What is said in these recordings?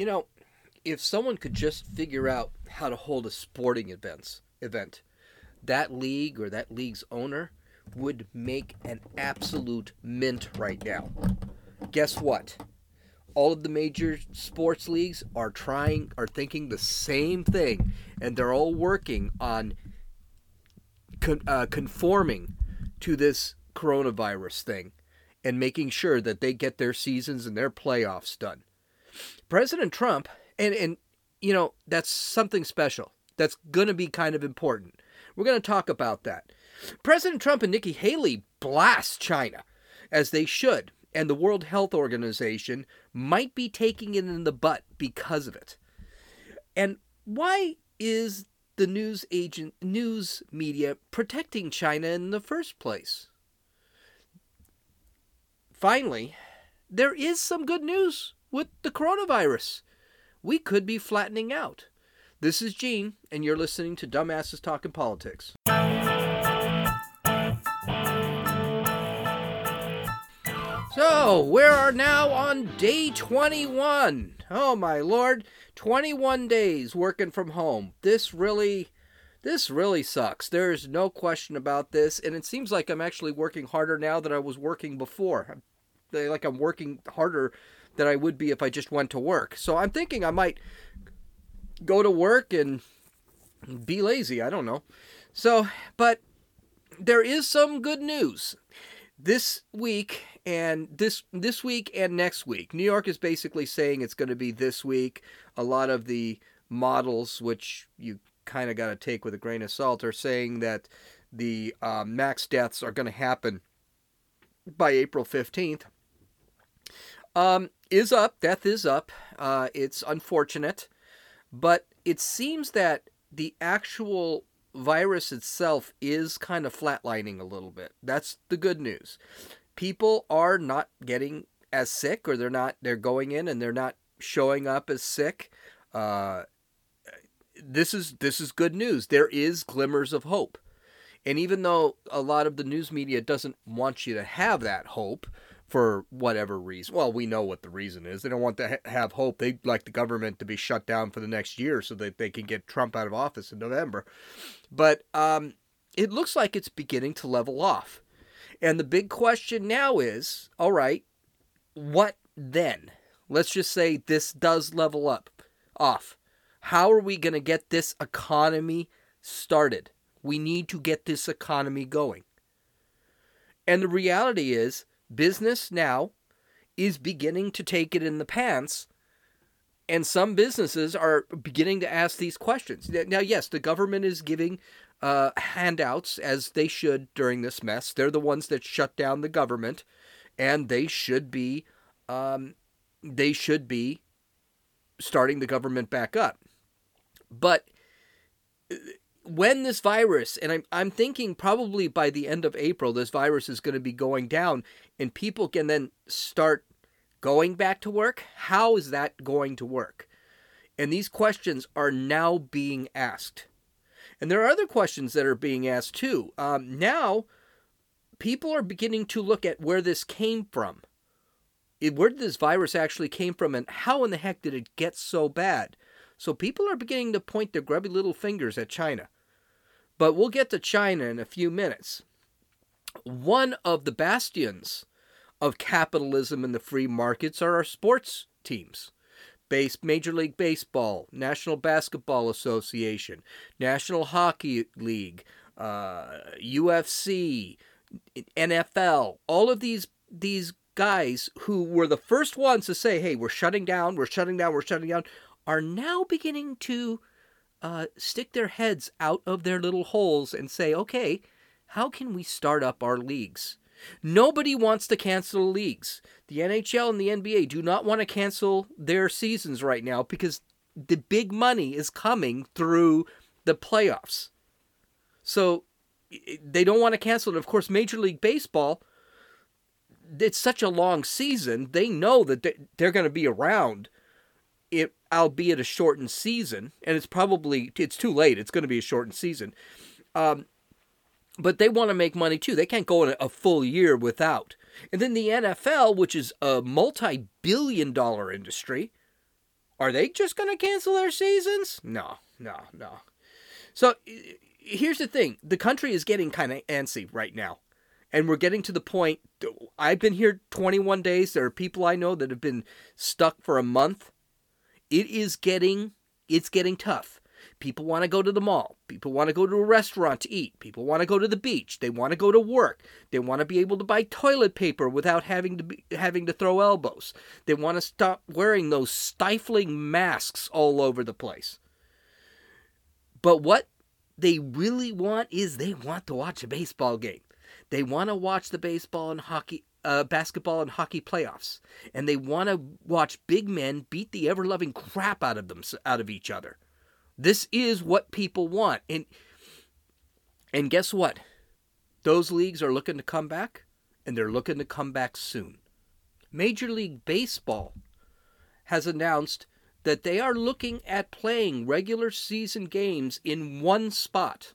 You know, if someone could just figure out how to hold a sporting events event, that league or that league's owner would make an absolute mint right now. Guess what? All of the major sports leagues are trying are thinking the same thing and they're all working on con, uh, conforming to this coronavirus thing and making sure that they get their seasons and their playoffs done. President Trump, and, and you know, that's something special. That's going to be kind of important. We're going to talk about that. President Trump and Nikki Haley blast China, as they should, and the World Health Organization might be taking it in the butt because of it. And why is the news agent news media protecting China in the first place? Finally, there is some good news with the coronavirus. We could be flattening out. This is Gene, and you're listening to Dumbasses Talking Politics. So, we are now on day 21. Oh my lord, 21 days working from home. This really this really sucks. There's no question about this, and it seems like I'm actually working harder now than I was working before. Like I'm working harder than I would be if I just went to work. So I'm thinking I might go to work and be lazy. I don't know. So, but there is some good news. This week and this this week and next week. New York is basically saying it's going to be this week. A lot of the models which you kind of got to take with a grain of salt are saying that the uh, max deaths are going to happen by April 15th. Um, is up. Death is up. Uh, it's unfortunate, but it seems that the actual virus itself is kind of flatlining a little bit. That's the good news. People are not getting as sick, or they're not. They're going in and they're not showing up as sick. Uh, this is this is good news. There is glimmers of hope, and even though a lot of the news media doesn't want you to have that hope, for whatever reason. Well, we know what the reason is. They don't want to ha- have hope. They'd like the government to be shut down for the next year so that they can get Trump out of office in November. But um, it looks like it's beginning to level off. And the big question now is all right, what then? Let's just say this does level up off. How are we going to get this economy started? We need to get this economy going. And the reality is, business now is beginning to take it in the pants and some businesses are beginning to ask these questions. Now yes the government is giving uh, handouts as they should during this mess. They're the ones that shut down the government and they should be um, they should be starting the government back up. But when this virus, and I'm, I'm thinking probably by the end of April, this virus is going to be going down and people can then start going back to work. How is that going to work? And these questions are now being asked. And there are other questions that are being asked too. Um, now, people are beginning to look at where this came from. Where did this virus actually came from, and how in the heck did it get so bad? So people are beginning to point their grubby little fingers at China. But we'll get to China in a few minutes. One of the bastions of capitalism and the free markets are our sports teams. Base, Major League Baseball, National Basketball Association, National Hockey League, uh, UFC, NFL, all of these these guys who were the first ones to say, "Hey, we're shutting down, we're shutting down, we're shutting down," are now beginning to uh, stick their heads out of their little holes and say, okay, how can we start up our leagues? Nobody wants to cancel leagues. The NHL and the NBA do not want to cancel their seasons right now because the big money is coming through the playoffs. So they don't want to cancel it. Of course, Major League Baseball, it's such a long season. They know that they're going to be around it albeit a shortened season, and it's probably it's too late. It's going to be a shortened season. Um, but they want to make money too. They can't go in a full year without. And then the NFL, which is a multi-billion dollar industry, Are they just going to cancel their seasons? No, no, no. So here's the thing the country is getting kind of antsy right now. And we're getting to the point. I've been here 21 days. There are people I know that have been stuck for a month. It is getting it's getting tough. People want to go to the mall. People want to go to a restaurant to eat. People want to go to the beach. They want to go to work. They want to be able to buy toilet paper without having to be, having to throw elbows. They want to stop wearing those stifling masks all over the place. But what they really want is they want to watch a baseball game. They want to watch the baseball and hockey uh, basketball and hockey playoffs, and they want to watch big men beat the ever loving crap out of them out of each other. This is what people want, and and guess what? Those leagues are looking to come back, and they're looking to come back soon. Major League Baseball has announced that they are looking at playing regular season games in one spot,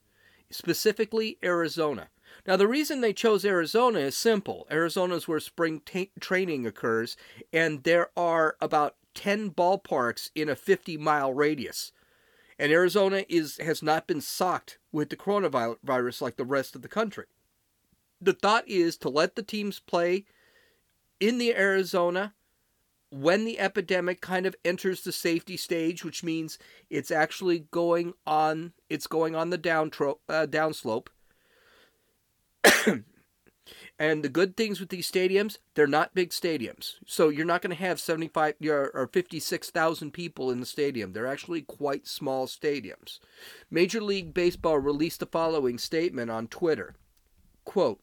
specifically Arizona. Now, the reason they chose Arizona is simple. Arizona is where spring t- training occurs, and there are about 10 ballparks in a 50 mile radius. And Arizona is has not been socked with the coronavirus like the rest of the country. The thought is to let the teams play in the Arizona when the epidemic kind of enters the safety stage, which means it's actually going on, it's going on the down tro- uh, downslope. And the good things with these stadiums, they're not big stadiums. So you're not going to have 75 or 56,000 people in the stadium. They're actually quite small stadiums. Major League Baseball released the following statement on Twitter. Quote,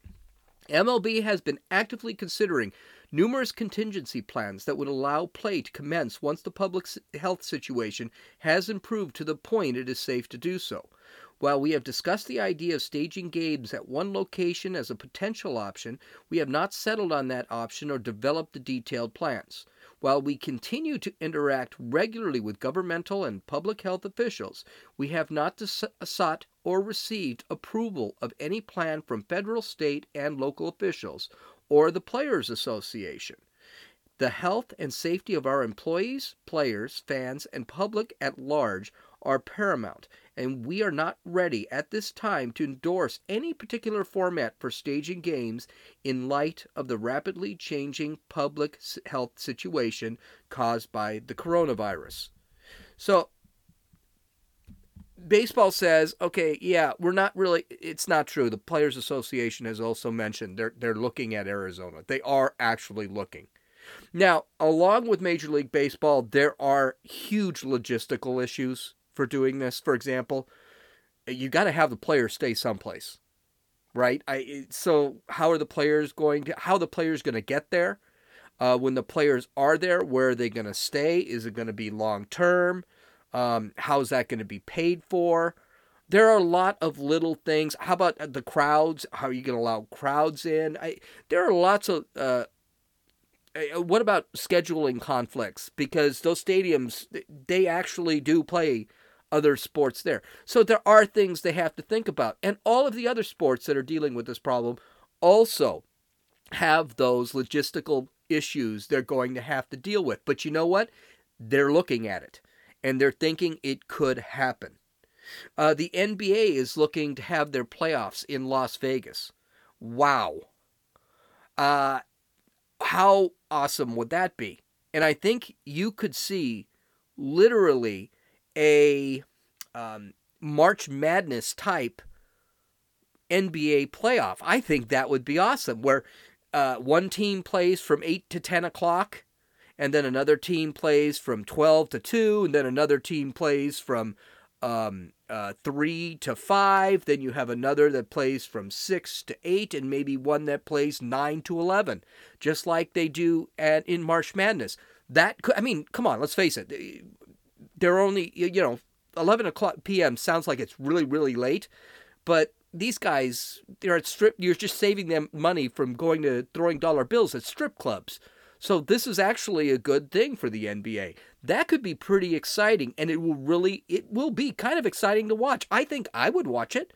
MLB has been actively considering numerous contingency plans that would allow play to commence once the public health situation has improved to the point it is safe to do so. While we have discussed the idea of staging games at one location as a potential option, we have not settled on that option or developed the detailed plans. While we continue to interact regularly with governmental and public health officials, we have not sought or received approval of any plan from federal, state, and local officials or the Players Association. The health and safety of our employees, players, fans, and public at large are paramount, and we are not ready at this time to endorse any particular format for staging games in light of the rapidly changing public health situation caused by the coronavirus. So, baseball says, okay, yeah, we're not really. It's not true. The Players Association has also mentioned they're they're looking at Arizona. They are actually looking. Now, along with Major League Baseball, there are huge logistical issues for doing this. For example, you got to have the players stay someplace, right? I so how are the players going to? How the players going to get there? Uh, when the players are there, where are they going to stay? Is it going to be long term? Um, how's that going to be paid for? There are a lot of little things. How about the crowds? How are you going to allow crowds in? I, there are lots of. Uh, uh, what about scheduling conflicts? Because those stadiums, they actually do play other sports there. So there are things they have to think about. And all of the other sports that are dealing with this problem also have those logistical issues they're going to have to deal with. But you know what? They're looking at it and they're thinking it could happen. Uh, the NBA is looking to have their playoffs in Las Vegas. Wow. Uh, how awesome would that be? And I think you could see literally a um, March Madness type NBA playoff. I think that would be awesome, where uh, one team plays from 8 to 10 o'clock and then another team plays from 12 to 2, and then another team plays from um, uh, 3 to 5. Then you have another that plays from 6 to 8, and maybe one that plays 9 to 11, just like they do at, in March Madness. That I mean, come on, let's face it. They're only, you know, 11 o'clock p.m. sounds like it's really, really late, but these guys, they're at strip, you're just saving them money from going to throwing dollar bills at strip clubs. So this is actually a good thing for the NBA. That could be pretty exciting and it will really it will be kind of exciting to watch. I think I would watch it.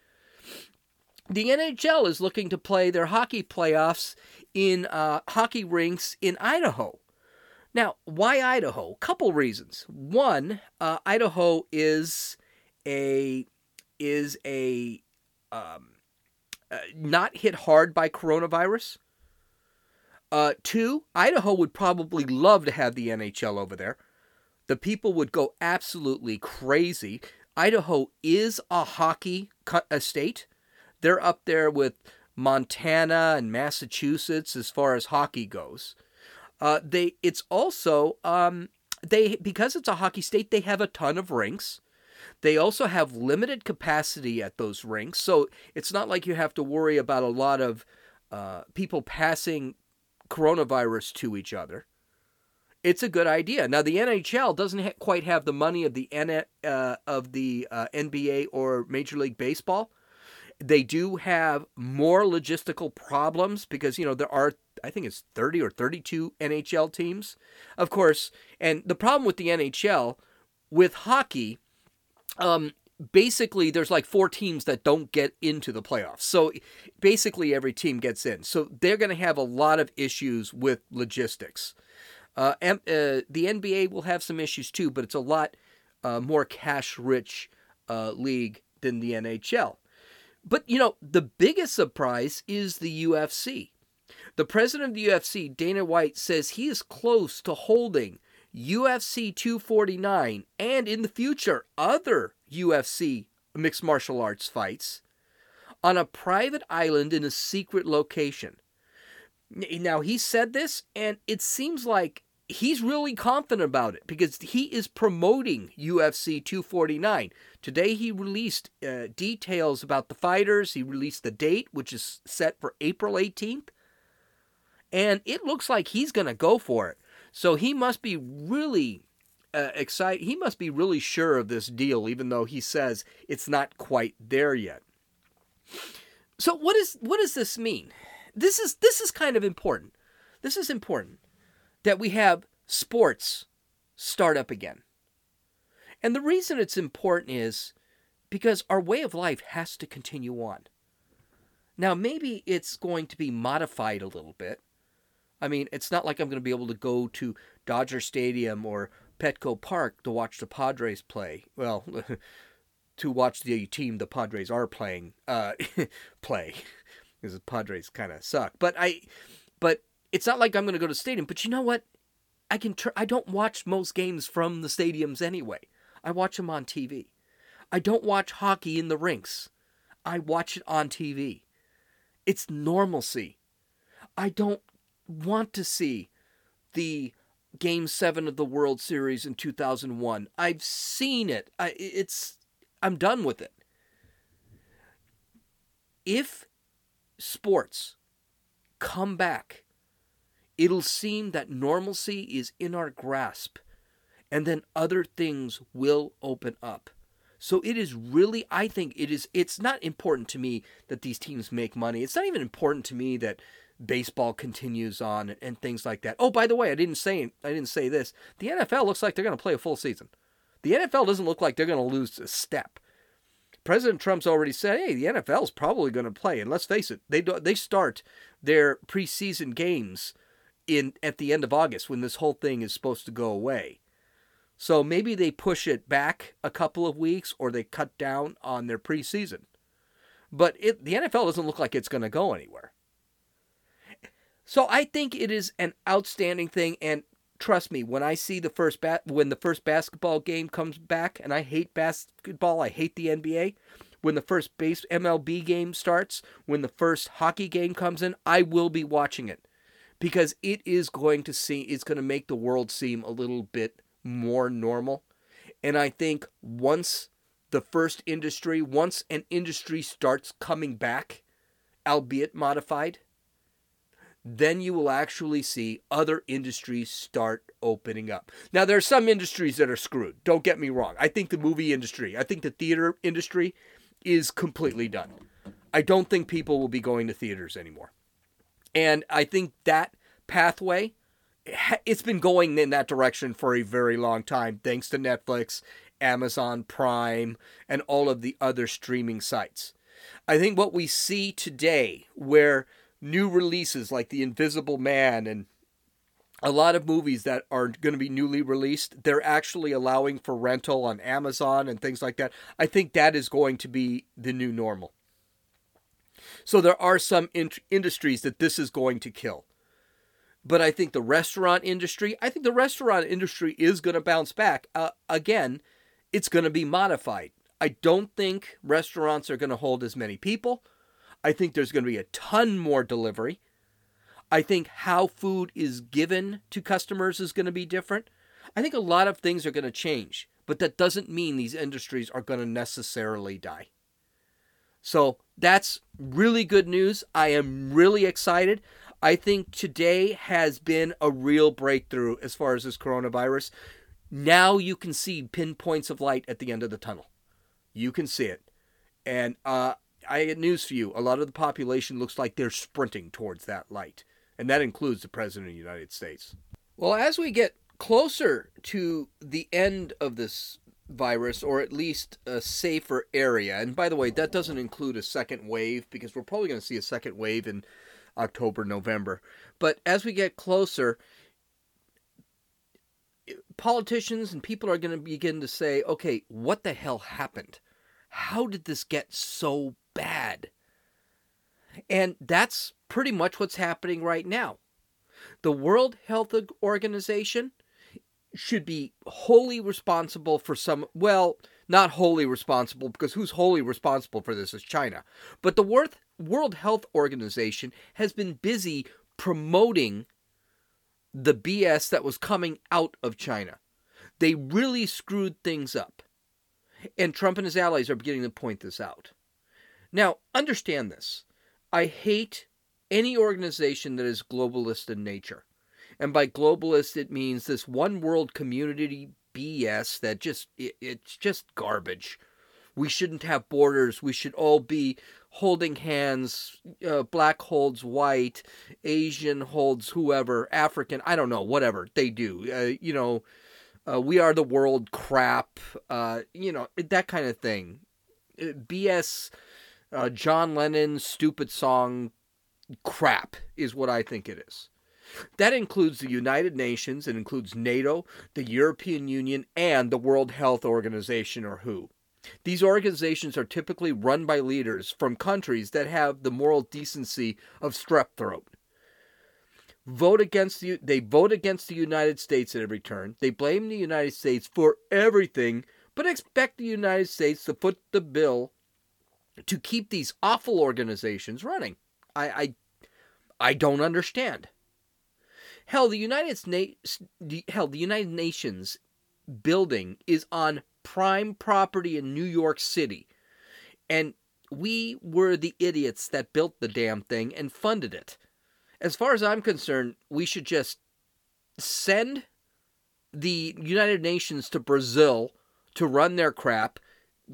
The NHL is looking to play their hockey playoffs in uh, hockey rinks in Idaho. Now, why Idaho? Couple reasons. One, uh, Idaho is a is a um, uh, not hit hard by coronavirus. Uh, two, Idaho would probably love to have the NHL over there. The people would go absolutely crazy. Idaho is a hockey a state. They're up there with Montana and Massachusetts as far as hockey goes. Uh, they it's also um, they because it's a hockey state. They have a ton of rinks. They also have limited capacity at those rinks, so it's not like you have to worry about a lot of uh, people passing coronavirus to each other. It's a good idea. Now the NHL doesn't ha- quite have the money of the N- uh, of the uh, NBA or Major League Baseball. They do have more logistical problems because you know there are I think it's 30 or 32 NHL teams. Of course, and the problem with the NHL with hockey um basically there's like four teams that don't get into the playoffs. So basically every team gets in. So they're going to have a lot of issues with logistics. Uh, uh, the NBA will have some issues too, but it's a lot uh, more cash rich uh, league than the NHL. But you know, the biggest surprise is the UFC. The president of the UFC, Dana White, says he is close to holding UFC 249 and in the future other UFC mixed martial arts fights on a private island in a secret location. Now, he said this, and it seems like he's really confident about it because he is promoting UFC 249. Today, he released uh, details about the fighters. He released the date, which is set for April 18th. And it looks like he's going to go for it. So he must be really uh, excited. He must be really sure of this deal, even though he says it's not quite there yet. So what is what does this mean? This is this is kind of important. This is important that we have sports start up again. And the reason it's important is because our way of life has to continue on. Now, maybe it's going to be modified a little bit. I mean, it's not like I'm going to be able to go to Dodger Stadium or Petco Park to watch the Padres play. Well, to watch the team the Padres are playing uh, play, because the Padres kind of suck. But I, but it's not like I'm going to go to the stadium. But you know what? I can. I don't watch most games from the stadiums anyway. I watch them on TV. I don't watch hockey in the rinks. I watch it on TV. It's normalcy. I don't want to see the Game Seven of the World Series in 2001. I've seen it. I, it's I'm done with it. If sports come back, it'll seem that normalcy is in our grasp, and then other things will open up. So it is really, I think it is. It's not important to me that these teams make money. It's not even important to me that baseball continues on and things like that. Oh, by the way, I didn't say I didn't say this. The NFL looks like they're going to play a full season. The NFL doesn't look like they're going to lose a step. President Trump's already said, "Hey, the NFL is probably going to play." And let's face it, they do, they start their preseason games in at the end of August when this whole thing is supposed to go away. So maybe they push it back a couple of weeks or they cut down on their preseason. But it, the NFL doesn't look like it's going to go anywhere. So I think it is an outstanding thing and trust me when I see the first bat when the first basketball game comes back and I hate basketball, I hate the NBA, when the first base MLB game starts, when the first hockey game comes in, I will be watching it because it is going to see it's going to make the world seem a little bit more normal. And I think once the first industry, once an industry starts coming back, albeit modified, then you will actually see other industries start opening up. Now, there are some industries that are screwed. Don't get me wrong. I think the movie industry, I think the theater industry is completely done. I don't think people will be going to theaters anymore. And I think that pathway, it's been going in that direction for a very long time, thanks to Netflix, Amazon Prime, and all of the other streaming sites. I think what we see today, where new releases like The Invisible Man and a lot of movies that are going to be newly released, they're actually allowing for rental on Amazon and things like that. I think that is going to be the new normal. So there are some in- industries that this is going to kill. But I think the restaurant industry, I think the restaurant industry is going to bounce back. Uh, again, it's going to be modified. I don't think restaurants are going to hold as many people. I think there's going to be a ton more delivery. I think how food is given to customers is going to be different. I think a lot of things are going to change, but that doesn't mean these industries are going to necessarily die. So that's really good news. I am really excited. I think today has been a real breakthrough as far as this coronavirus. Now you can see pinpoints of light at the end of the tunnel. You can see it. And uh, I get news for you. A lot of the population looks like they're sprinting towards that light. And that includes the President of the United States. Well, as we get closer to the end of this virus, or at least a safer area, and by the way, that doesn't include a second wave because we're probably going to see a second wave in October, November. But as we get closer, politicians and people are going to begin to say, okay, what the hell happened? How did this get so bad? And that's pretty much what's happening right now. The World Health Organization should be wholly responsible for some, well, not wholly responsible because who's wholly responsible for this is China. But the World Health Organization has been busy promoting the BS that was coming out of China. They really screwed things up. And Trump and his allies are beginning to point this out. Now, understand this. I hate any organization that is globalist in nature. And by globalist, it means this one world community BS that just, it, it's just garbage. We shouldn't have borders. We should all be holding hands. Uh, black holds white, Asian holds whoever, African, I don't know, whatever they do. Uh, you know, uh, we are the world crap, uh, you know, that kind of thing. Uh, BS, uh, John Lennon, stupid song crap is what I think it is. That includes the United Nations, it includes NATO, the European Union, and the World Health Organization, or WHO. These organizations are typically run by leaders from countries that have the moral decency of strep throat. Vote against the, they vote against the United States at every turn. They blame the United States for everything, but expect the United States to foot the bill to keep these awful organizations running. I, I, I don't understand. Hell, the United States, hell, the United Nations building is on prime property in New York City, and we were the idiots that built the damn thing and funded it. As far as I'm concerned, we should just send the United Nations to Brazil to run their crap.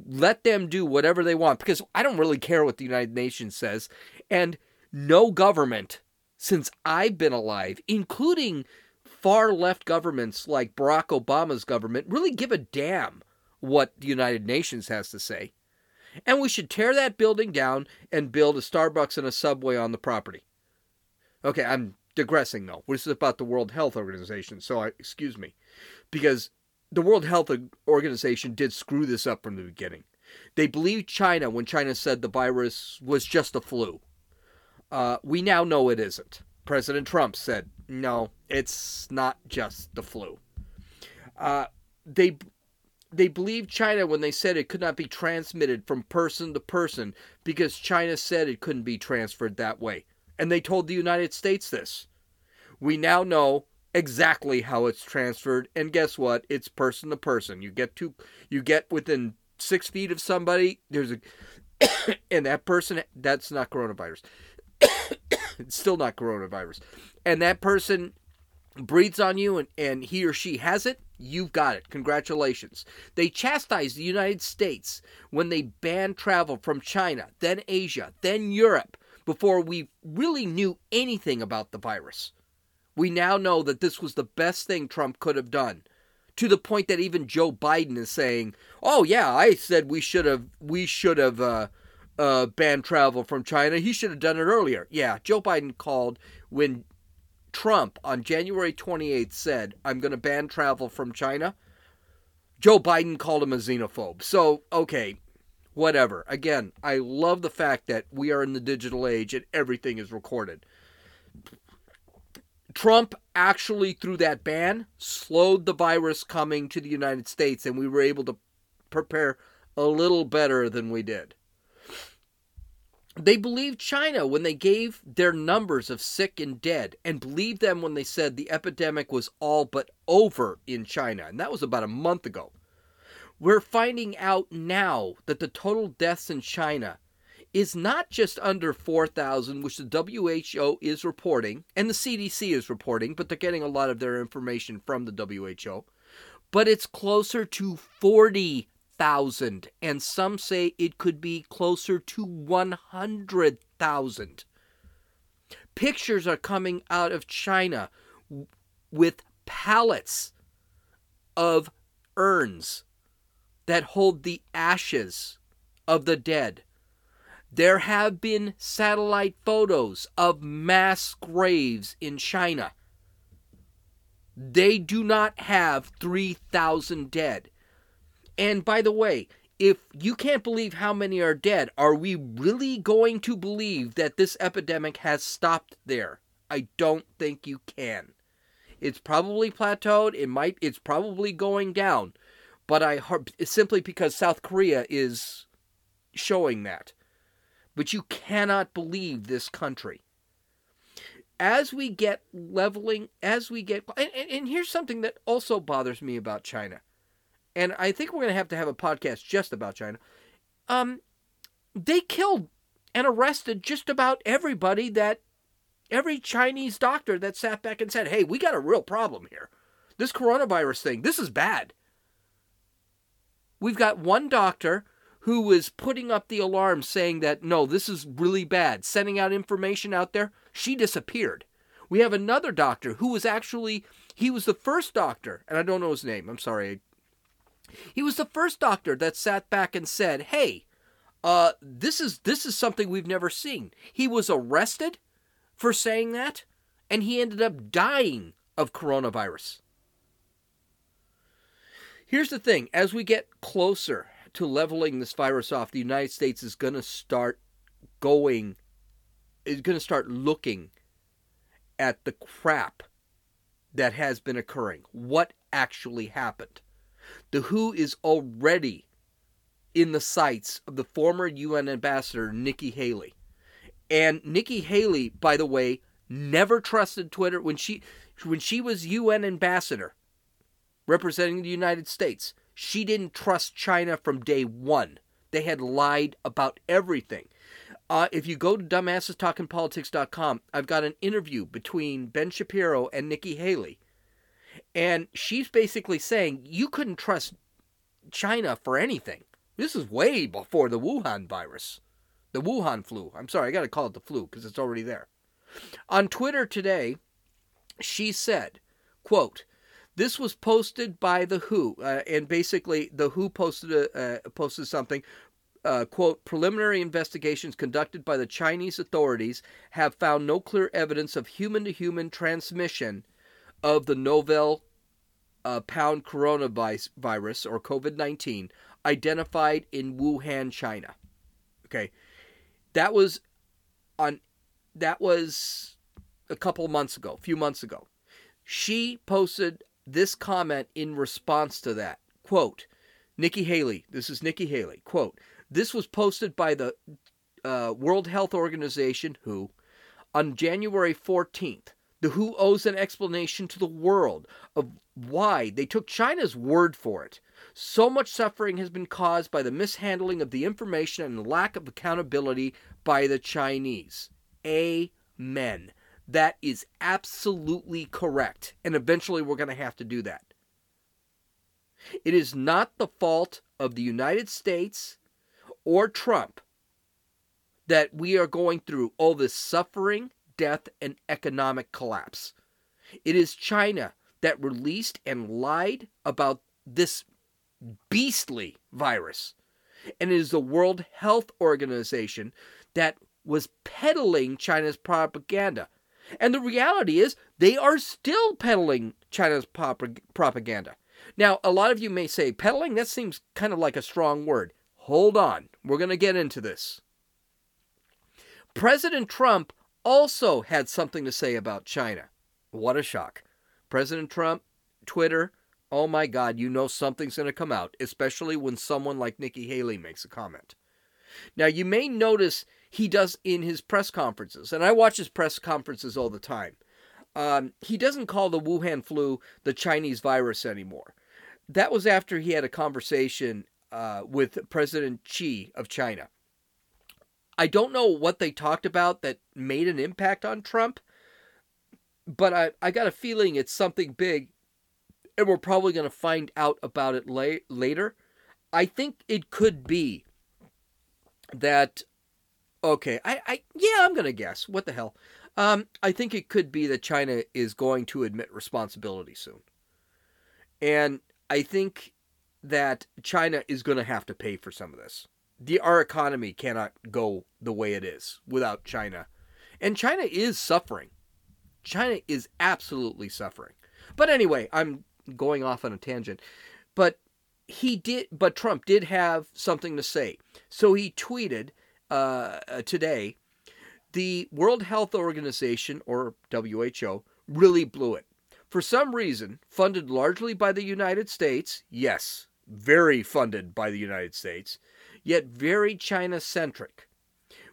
Let them do whatever they want because I don't really care what the United Nations says. And no government since I've been alive, including far left governments like Barack Obama's government, really give a damn what the United Nations has to say. And we should tear that building down and build a Starbucks and a Subway on the property. Okay, I'm digressing though. This is about the World Health Organization, so I, excuse me. Because the World Health Organization did screw this up from the beginning. They believed China when China said the virus was just a flu. Uh, we now know it isn't. President Trump said, no, it's not just the flu. Uh, they they believed China when they said it could not be transmitted from person to person because China said it couldn't be transferred that way. And they told the United States this. We now know exactly how it's transferred, and guess what? It's person to person. You get to you get within six feet of somebody, there's a and that person that's not coronavirus. it's still not coronavirus. And that person breathes on you and, and he or she has it, you've got it. Congratulations. They chastised the United States when they banned travel from China, then Asia, then Europe, before we really knew anything about the virus. We now know that this was the best thing Trump could have done. To the point that even Joe Biden is saying, "Oh yeah, I said we should have we should have uh, uh, ban travel from China. He should have done it earlier. Yeah, Joe Biden called when Trump on January 28th said, I'm going to ban travel from China, Joe Biden called him a xenophobe. So, okay, whatever. Again, I love the fact that we are in the digital age and everything is recorded. Trump actually, through that ban, slowed the virus coming to the United States, and we were able to prepare a little better than we did. They believed China when they gave their numbers of sick and dead, and believed them when they said the epidemic was all but over in China, and that was about a month ago. We're finding out now that the total deaths in China is not just under 4,000, which the WHO is reporting, and the CDC is reporting, but they're getting a lot of their information from the WHO, but it's closer to 40 thousand, and some say it could be closer to 100,000. Pictures are coming out of China with pallets of urns that hold the ashes of the dead. There have been satellite photos of mass graves in China. They do not have 3,000 dead. And by the way, if you can't believe how many are dead, are we really going to believe that this epidemic has stopped there? I don't think you can. It's probably plateaued. It might. It's probably going down, but I simply because South Korea is showing that. But you cannot believe this country. As we get leveling, as we get, and, and, here's something that also bothers me about China and I think we're going to have to have a podcast just about China. Um, they killed and arrested just about everybody that every Chinese doctor that sat back and said, "Hey, we got a real problem here. This coronavirus thing, this is bad." We've got one doctor who was putting up the alarm saying that no, this is really bad, sending out information out there. She disappeared. We have another doctor who was actually he was the first doctor, and I don't know his name. I'm sorry, he was the first doctor that sat back and said, "Hey, uh, this is this is something we've never seen." He was arrested for saying that, and he ended up dying of coronavirus. Here's the thing: as we get closer to leveling this virus off, the United States is going to start going, is going to start looking at the crap that has been occurring. What actually happened? The WHO is already in the sights of the former UN ambassador Nikki Haley. And Nikki Haley, by the way, never trusted Twitter when she when she was UN ambassador representing the United States. She didn't trust China from day one. They had lied about everything. Uh, if you go to dumbassestalkingpolitics.com, I've got an interview between Ben Shapiro and Nikki Haley and she's basically saying you couldn't trust China for anything. This is way before the Wuhan virus, the Wuhan flu. I'm sorry, I got to call it the flu because it's already there. On Twitter today, she said, quote, this was posted by the WHO, uh, and basically the WHO posted a, uh, posted something. Uh, quote, preliminary investigations conducted by the Chinese authorities have found no clear evidence of human to human transmission of the novel uh, pound coronavirus or COVID 19 identified in Wuhan, China. Okay. That was on that was a couple months ago, a few months ago. She posted this comment in response to that. Quote, Nikki Haley, this is Nikki Haley, quote, this was posted by the uh, World Health Organization, WHO, on January 14th. The WHO owes an explanation to the world of why they took China's word for it. So much suffering has been caused by the mishandling of the information and lack of accountability by the Chinese. Amen. That is absolutely correct. And eventually we're going to have to do that. It is not the fault of the United States or Trump that we are going through all this suffering death, and economic collapse. It is China that released and lied about this beastly virus. And it is the World Health Organization that was peddling China's propaganda. And the reality is, they are still peddling China's propaganda. Now, a lot of you may say, peddling, that seems kind of like a strong word. Hold on, we're going to get into this. President Trump also had something to say about China. What a shock. President Trump, Twitter, oh my God, you know something's going to come out, especially when someone like Nikki Haley makes a comment. Now, you may notice he does in his press conferences, and I watch his press conferences all the time. Um, he doesn't call the Wuhan flu the Chinese virus anymore. That was after he had a conversation uh, with President Xi of China. I don't know what they talked about that made an impact on Trump, but I, I got a feeling it's something big, and we're probably going to find out about it la- later. I think it could be that okay i i yeah i'm gonna guess. What the hell? Um i think it could be that china is going to admit responsibility soon. And i think that china is going to have to pay for some of this the our economy cannot go the way it is without china and china is suffering china is absolutely suffering but anyway i'm going off on a tangent but he did, but Trump did have something to say. So he tweeted uh, today the World Health Organization, or WHO, really blew it. For some reason, funded largely by the United States, yes, very funded by the United States, yet very China centric.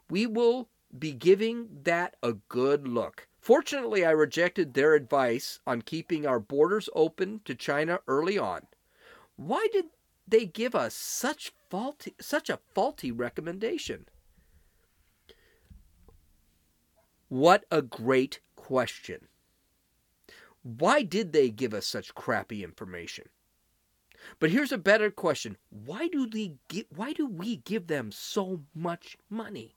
We will be giving that a good look. Fortunately, I rejected their advice on keeping our borders open to China early on. Why did they give us such faulty such a faulty recommendation? What a great question. Why did they give us such crappy information? But here's a better question. Why do they why do we give them so much money?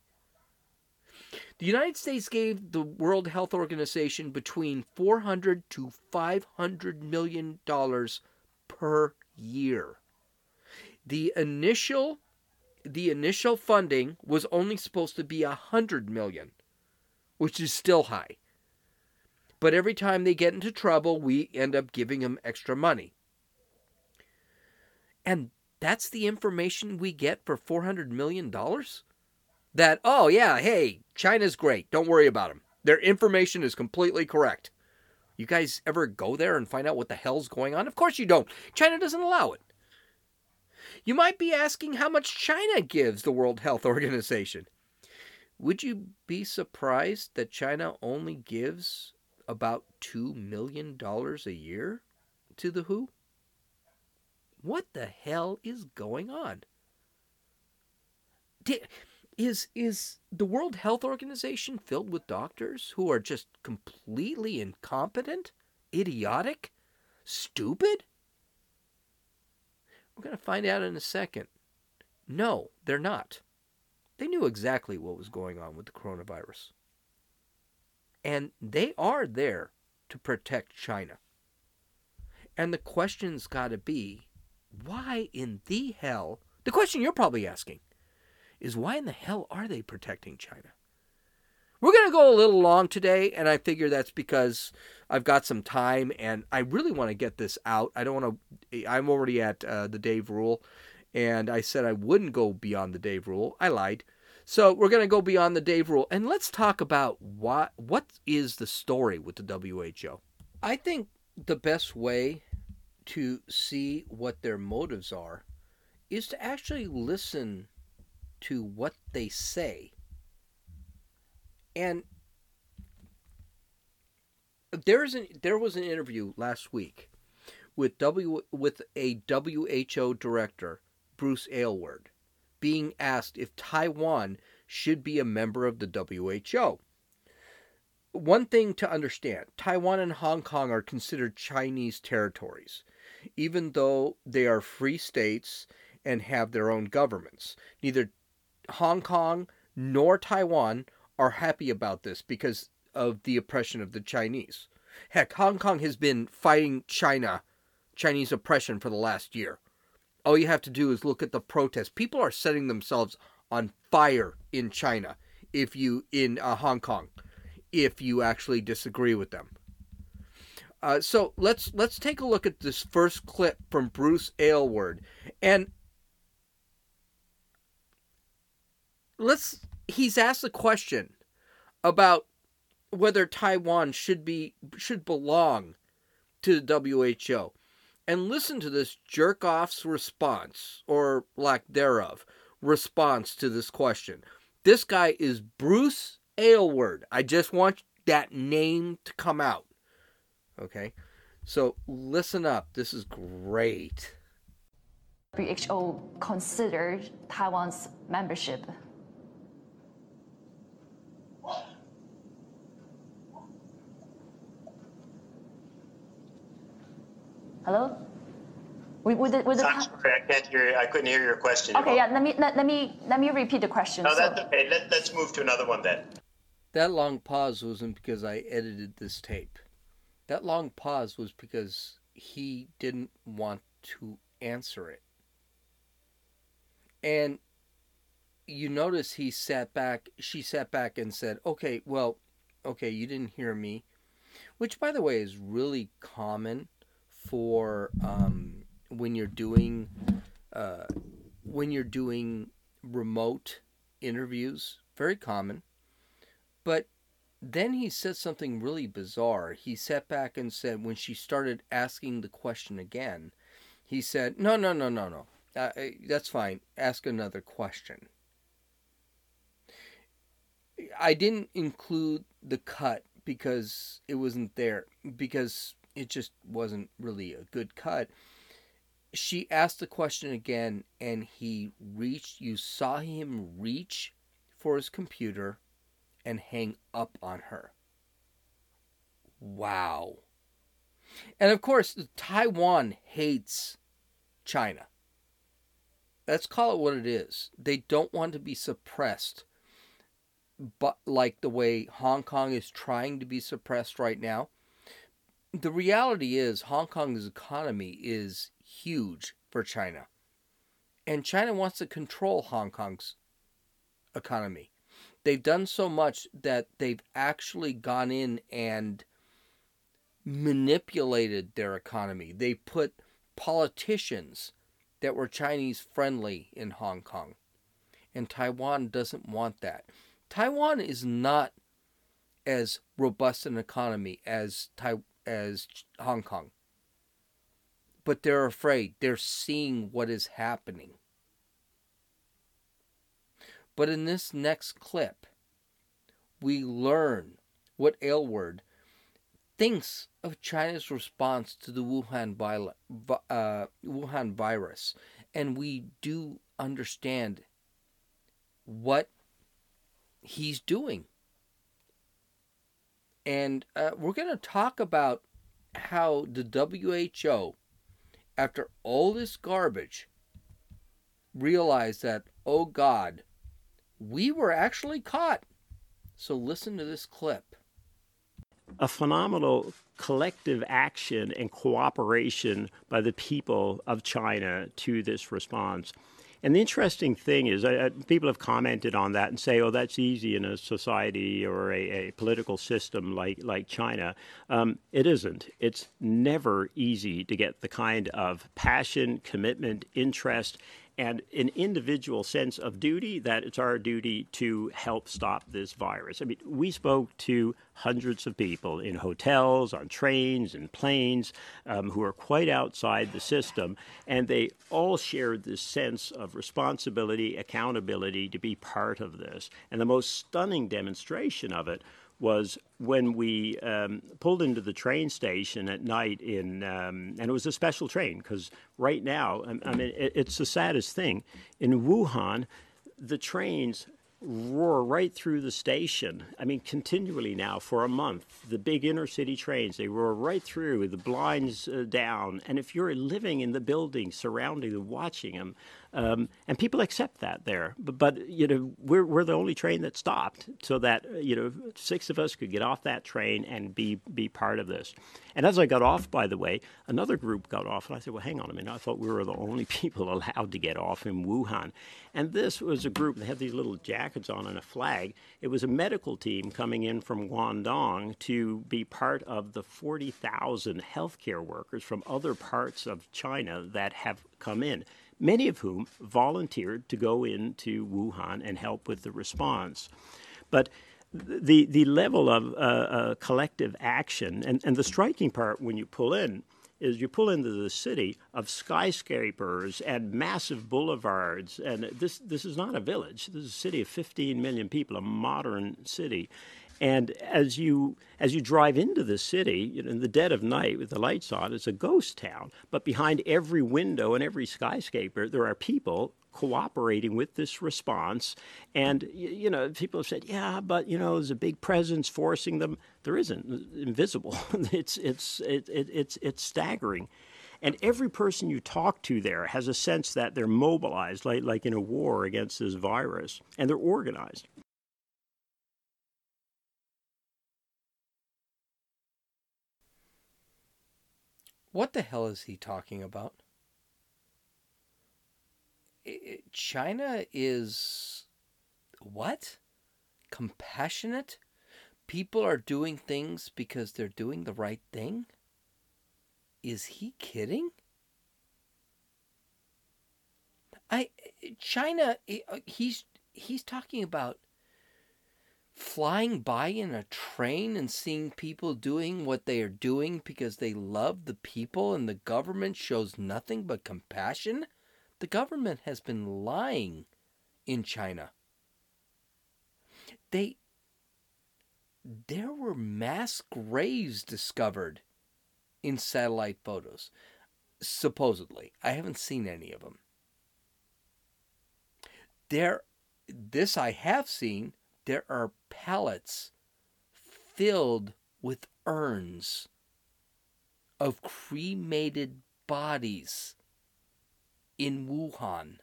The United States gave the World Health Organization between 400 to 500 million dollars per year. The initial the initial funding was only supposed to be a hundred million, which is still high. But every time they get into trouble, we end up giving them extra money. And that's the information we get for $400 million? That, oh, yeah, hey, China's great. Don't worry about them. Their information is completely correct. You guys ever go there and find out what the hell's going on? Of course you don't. China doesn't allow it. You might be asking how much China gives the World Health Organization. Would you be surprised that China only gives about $2 million a year to the WHO? What the hell is going on? Is is the World Health Organization filled with doctors who are just completely incompetent, idiotic, stupid? We're going to find out in a second. No, they're not. They knew exactly what was going on with the coronavirus. And they are there to protect China. And the question's got to be why in the hell? The question you're probably asking is why in the hell are they protecting China? We're going to go a little long today, and I figure that's because I've got some time and I really want to get this out. I don't want to, I'm already at uh, the Dave rule, and I said I wouldn't go beyond the Dave rule. I lied. So we're going to go beyond the Dave rule, and let's talk about what what is the story with the WHO. I think the best way to see what their motives are is to actually listen to what they say. And there's an there was an interview last week with W with a WHO director, Bruce Aylward, being asked if Taiwan should be a member of the WHO. One thing to understand Taiwan and Hong Kong are considered Chinese territories, even though they are free states and have their own governments. Neither Hong Kong nor Taiwan are happy about this because of the oppression of the Chinese. Heck, Hong Kong has been fighting China, Chinese oppression for the last year. All you have to do is look at the protests. People are setting themselves on fire in China. If you in uh, Hong Kong, if you actually disagree with them. Uh, so let's let's take a look at this first clip from Bruce Aylward, and let's. He's asked a question about whether Taiwan should be should belong to the WHO, and listen to this jerk off's response or lack thereof response to this question. This guy is Bruce Aylward. I just want that name to come out. Okay? So listen up. This is great. WHO considered Taiwan's membership. Hello? We, with the, with the I'm sorry, I can't hear. I couldn't hear your question. Okay, yeah. Let me let, let me let me repeat the question. No, that's okay. Let, let's move to another one then. That long pause wasn't because I edited this tape. That long pause was because he didn't want to answer it. And you notice he sat back, she sat back and said, Okay, well, okay, you didn't hear me. Which, by the way, is really common for um, when you're doing uh, when you're doing remote interviews. Very common. But then he said something really bizarre. He sat back and said, when she started asking the question again, he said, No, no, no, no, no. Uh, that's fine. Ask another question. I didn't include the cut because it wasn't there, because it just wasn't really a good cut. She asked the question again, and he reached, you saw him reach for his computer and hang up on her. Wow. And of course, Taiwan hates China. Let's call it what it is. They don't want to be suppressed, but like the way Hong Kong is trying to be suppressed right now. The reality is, Hong Kong's economy is huge for China. And China wants to control Hong Kong's economy they've done so much that they've actually gone in and manipulated their economy. They put politicians that were Chinese friendly in Hong Kong. And Taiwan doesn't want that. Taiwan is not as robust an economy as as Hong Kong. But they're afraid. They're seeing what is happening. But in this next clip, we learn what Aylward thinks of China's response to the Wuhan, uh, Wuhan virus, and we do understand what he's doing. And uh, we're going to talk about how the WHO, after all this garbage, realized that, oh God, we were actually caught. So listen to this clip. A phenomenal collective action and cooperation by the people of China to this response. And the interesting thing is, uh, people have commented on that and say, "Oh, that's easy in a society or a, a political system like like China." Um, it isn't. It's never easy to get the kind of passion, commitment, interest, and an individual sense of duty that it's our duty to help stop this virus. I mean, we spoke to hundreds of people in hotels, on trains, and planes um, who are quite outside the system, and they all shared this sense of responsibility, accountability to be part of this. And the most stunning demonstration of it was when we um, pulled into the train station at night in, um, and it was a special train because right now, I, mean, it, it's the saddest thing. In Wuhan, the trains roar right through the station. I mean, continually now for a month. The big inner city trains, they roar right through, the blinds uh, down. And if you're living in the building surrounding them, watching them, Um, and people accept that there. But, but, you know, we're, we're the only train that stopped so that, you know, six of us could get off that train and be, be part of this. And as I got off, by the way, another group got off. And I said, well, hang on a minute. I thought we were the only people allowed to get off in Wuhan. And this was a group that had these little jackets on and a flag. It was a medical team coming in from Guangdong to be part of the 40,000 healthcare workers from other parts of China that have come in many of whom volunteered to go into Wuhan and help with the response. But the the level of uh, uh, collective action and, and the striking part when you pull in is you pull into the city of skyscrapers and massive boulevards and this this is not a village this is a city of 15 million people a modern city and as you as you drive into the city, you know, in the dead of night with the lights on, it's a ghost town. But behind every window and every skyscraper, there are people cooperating with this response. And you know, people have said, "Yeah, but you know, there's a big presence forcing them." There isn't. Invisible. it's it's it, it, it's it's staggering. And every person you talk to there has a sense that they're mobilized, like, like in a war against this virus, and they're organized. What the hell is he talking about? China is what? Compassionate? People are doing things because they're doing the right thing? Is he kidding? I China eh, uh, he's he's talking about flying by in a train and seeing people doing what they are doing because they love the people and the government shows nothing but compassion? The government has been lying in China. They there were mass graves discovered in satellite photos. Supposedly. I haven't seen any of them. There this I have seen there are pallets filled with urns of cremated bodies in Wuhan.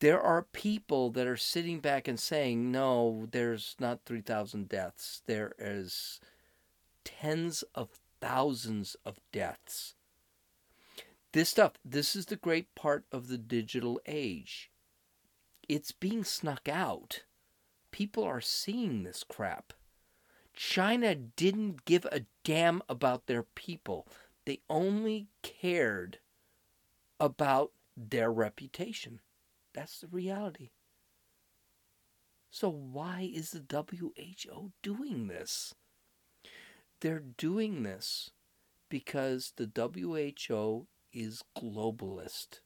There are people that are sitting back and saying, no, there's not 3,000 deaths. There is tens of thousands of deaths. This stuff, this is the great part of the digital age it's being snuck out. People are seeing this crap. China didn't give a damn about their people. They only cared about their reputation. That's the reality. So, why is the WHO doing this? They're doing this because the WHO is globalist.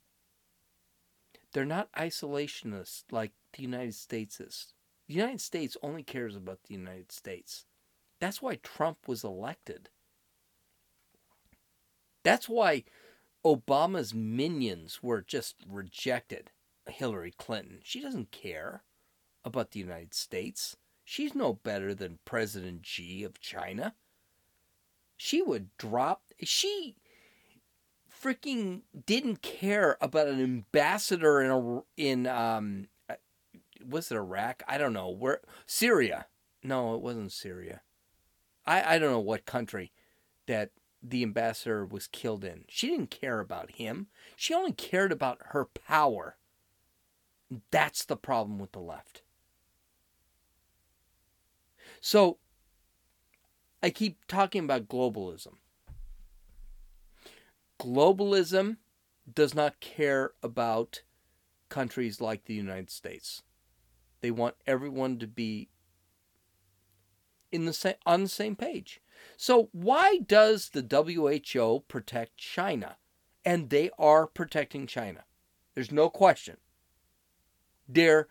They're not isolationists like the United States is. The United States only cares about the United States. That's why Trump was elected. That's why Obama's minions were just rejected. Hillary Clinton. She doesn't care about the United States. She's no better than President Xi of China. She would drop. She freaking didn't care about an ambassador in a, in um uh, was it Iraq? I don't know where Syria. No, it wasn't Syria. I I don't know what country that the ambassador was killed in. She didn't care about him. She only cared about her power. That's the problem with the left. So I keep talking about globalism. Globalism does not care about countries like the United States. They want everyone to be in the on the same page. So why does the WHO protect China? And they are protecting China. There's no question. They're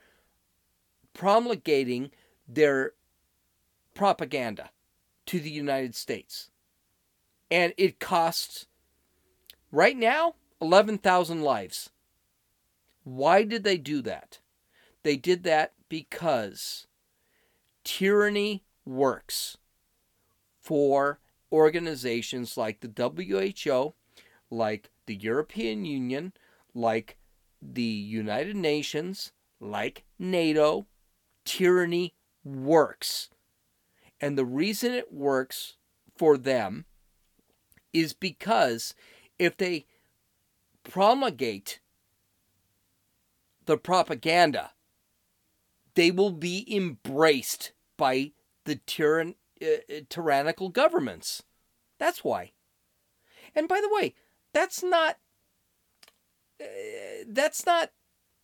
promulgating their propaganda to the United States. And it costs Right now, 11,000 lives. Why did they do that? They did that because tyranny works for organizations like the WHO, like the European Union, like the United Nations, like NATO, tyranny works. And the reason it works for them is because if they promulgate the propaganda, they will be embraced by the tyrann- uh, tyrannical governments. That's why. And by the way, that's not uh, that's not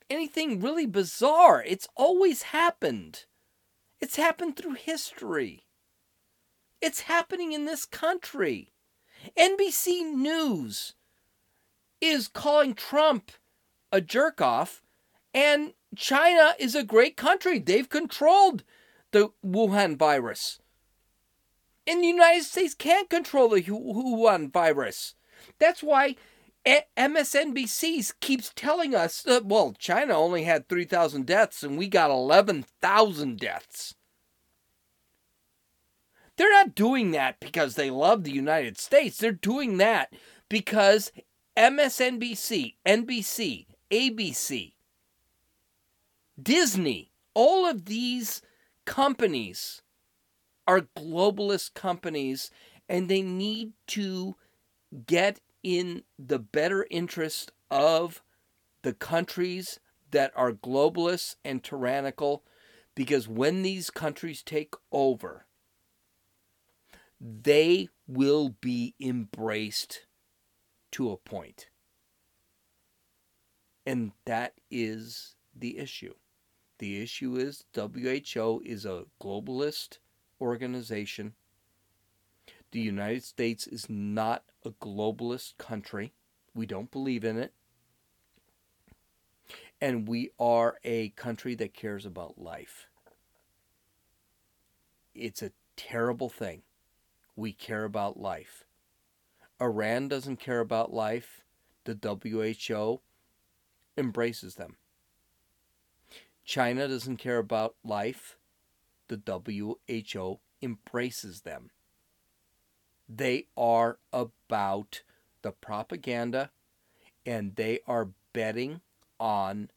anything really bizarre. It's always happened. It's happened through history. It's happening in this country. NBC News is calling Trump a jerk off, and China is a great country. They've controlled the Wuhan virus. And the United States can't control the Wuhan virus. That's why MSNBC keeps telling us, uh, well, China only had 3,000 deaths and we got 11,000 deaths. They're not doing that because they love the United States. They're doing that because MSNBC, NBC, ABC, Disney, all of these companies are globalist companies and they need to get in the better interest of the countries that are globalists and tyrannical because when these countries take over, they will be embraced to a point. And that is the issue. The issue is WHO is a globalist organization. The United States is not a globalist country. We don't believe in it. And we are a country that cares about life. It's a terrible thing. We care about life. Iran doesn't care about life. The WHO embraces them. China doesn't care about life. The WHO embraces them. They are about the propaganda and they are betting on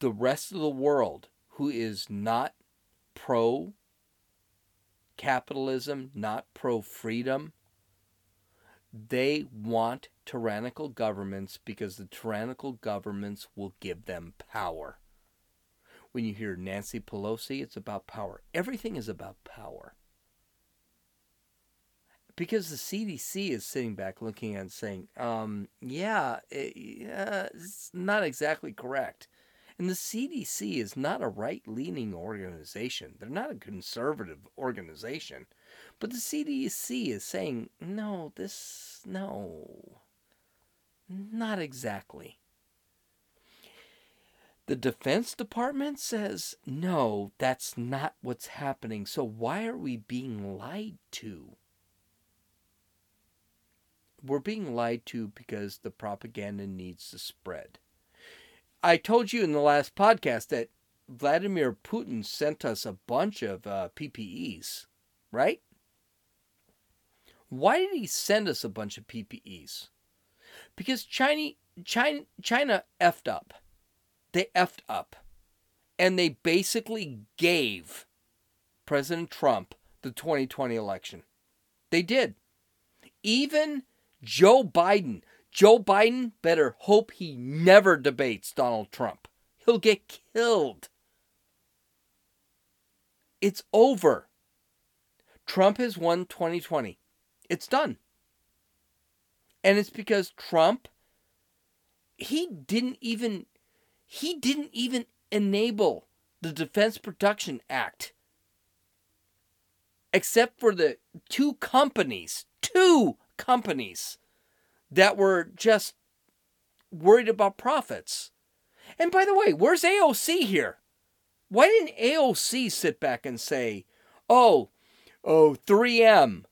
the rest of the world who is not pro capitalism, not pro freedom. They want tyrannical governments because the tyrannical governments will give them power. When you hear Nancy Pelosi, it's about power. Everything is about power because the CDC is sitting back looking and saying, um, yeah, it, uh, it's not exactly correct. And the CDC is not a right leaning organization. They're not a conservative organization. But the CDC is saying, no, this, no, not exactly. The Defense Department says, no, that's not what's happening. So why are we being lied to? we're being lied to because the propaganda needs to spread. I told you in the last podcast that Vladimir Putin sent us a bunch of uh, PPEs, right? Why did he send us a bunch of PPEs? Because China, China, China effed up. They effed up. And they basically gave President Trump the 2020 election. They did. Even Joe Biden. Joe Biden better hope he never debates Donald Trump. He'll get killed. It's over. Trump has won 2020. It's done. And it's because Trump he didn't even he didn't even enable the Defense Production Act except for the two companies, two companies that were just worried about profits. And by the way, where's AOC here? Why didn't AOC sit back and say, oh, oh, 3M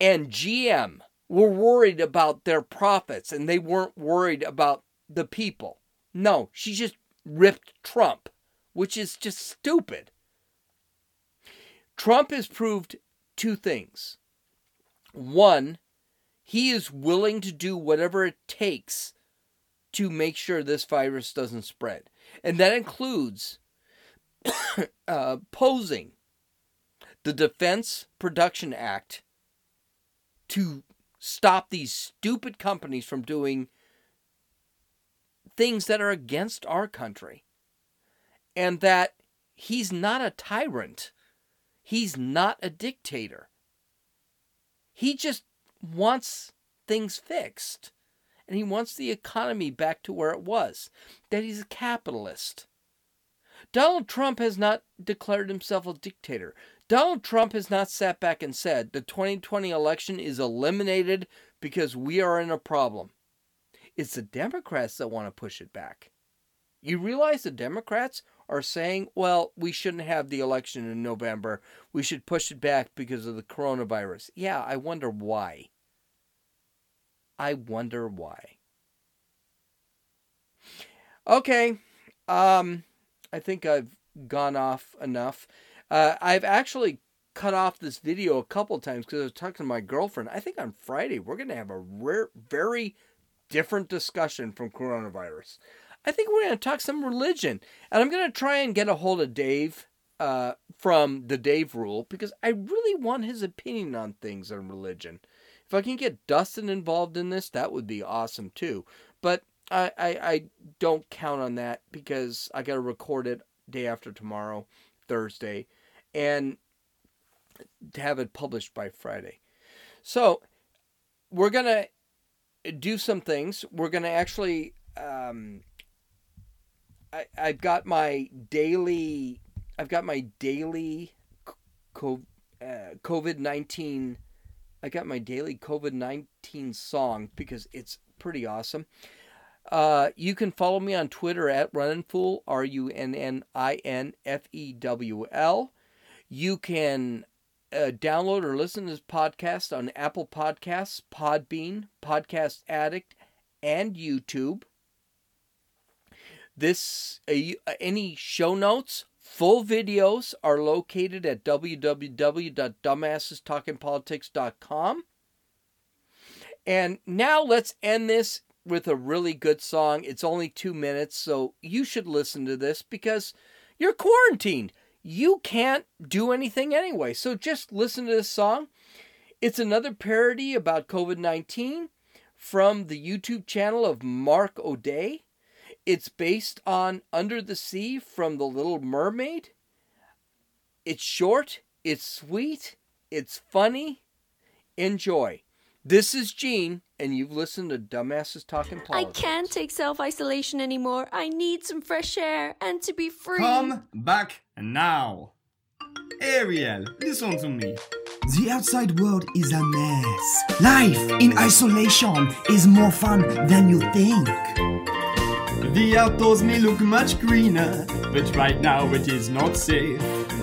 and GM were worried about their profits and they weren't worried about the people? No, she just ripped Trump, which is just stupid. Trump has proved two things. One, he is willing to do whatever it takes to make sure this virus doesn't spread. And that includes uh, posing the Defense Production Act to stop these stupid companies from doing things that are against our country. And that he's not a tyrant. He's not a dictator. He just wants things fixed. And he wants the economy back to where it was. That he's a capitalist. Donald Trump has not declared himself a dictator. Donald Trump has not sat back and said the 2020 election is eliminated because we are in a problem. It's the Democrats that want to push it back. You realize the Democrats are saying, well, we shouldn't have the election in November. We should push it back because of the coronavirus. Yeah, I wonder why. I wonder why. Okay. Um I think I've gone off enough. Uh, I've actually cut off this video a couple times because I was talking to my girlfriend. I think on Friday we're going to have a rare, very different discussion from coronavirus. I think we're going to talk some religion, and I'm going to try and get a hold of Dave uh, from the Dave Rule because I really want his opinion on things on religion. If I can get Dustin involved in this, that would be awesome too. But I, I, I don't count on that because I got to record it day after tomorrow, Thursday, and to have it published by Friday. So we're gonna do some things. We're gonna actually. Um, I I've got my daily. I've got my daily uh, COVID nineteen. I got my daily COVID nineteen song because it's pretty awesome. Uh, you can follow me on Twitter at Runninfewl, R U N N I N F E W L. You can uh, download or listen to this podcast on Apple Podcasts, Podbean, Podcast Addict, and YouTube. This uh, any show notes, full videos are located at www.dumbassestalkingpolitics.com. And now let's end this with a really good song. It's only two minutes, so you should listen to this because you're quarantined. You can't do anything anyway. So just listen to this song. It's another parody about COVID 19 from the YouTube channel of Mark O'Day. It's based on Under the Sea from The Little Mermaid. It's short, it's sweet, it's funny. Enjoy. This is Gene, and you've listened to Dumbasses Talking Politics. I can't take self isolation anymore. I need some fresh air and to be free. Come back now. Ariel, listen to me. The outside world is a mess. Life in isolation is more fun than you think. The outdoors may look much greener, but right now it is not safe.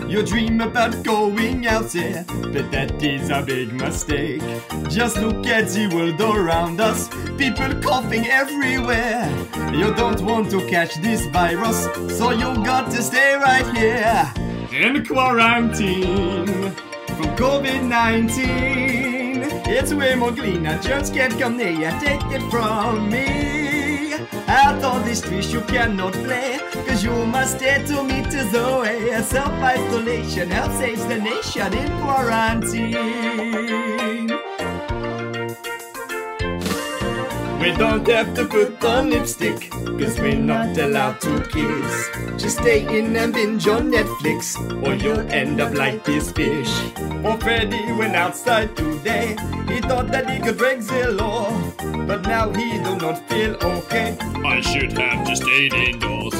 You dream about going out there, but that is a big mistake. Just look at the world around us, people coughing everywhere. You don't want to catch this virus, so you got to stay right here in quarantine from COVID 19. It's way more cleaner, just can't come near, take it from me. Out on the streets you cannot play Cause you must stay to meet the way Self-isolation helps save the nation in quarantine We don't have to put on lipstick Cause we're not allowed to kiss. Just stay in and binge on Netflix Or you'll end up like this fish. Oh Freddy went outside today. He thought that he could break the law But now he do not feel okay. I should have just stayed indoors.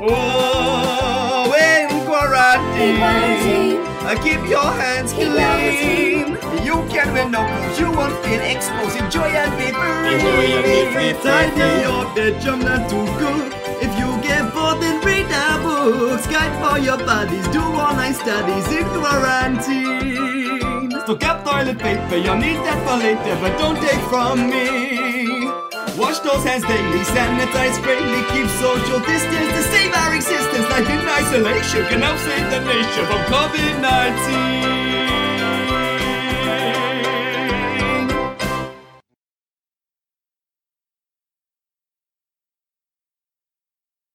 Oh, in quarantine, quarantine. Uh, keep your hands Keep clean. your You can wear no clothes, you won't feel exposed. Enjoy and be free. Enjoy and be free, Tidy your bedroom not too good. If you get bored, then read the books. Guide for your bodies, do online studies in quarantine. Stock up toilet paper, You'll need that for later, but don't take from me. Wash those hands daily, sanitize greatly, keep social distance to save our existence. Life in isolation can help save the nation from COVID 19.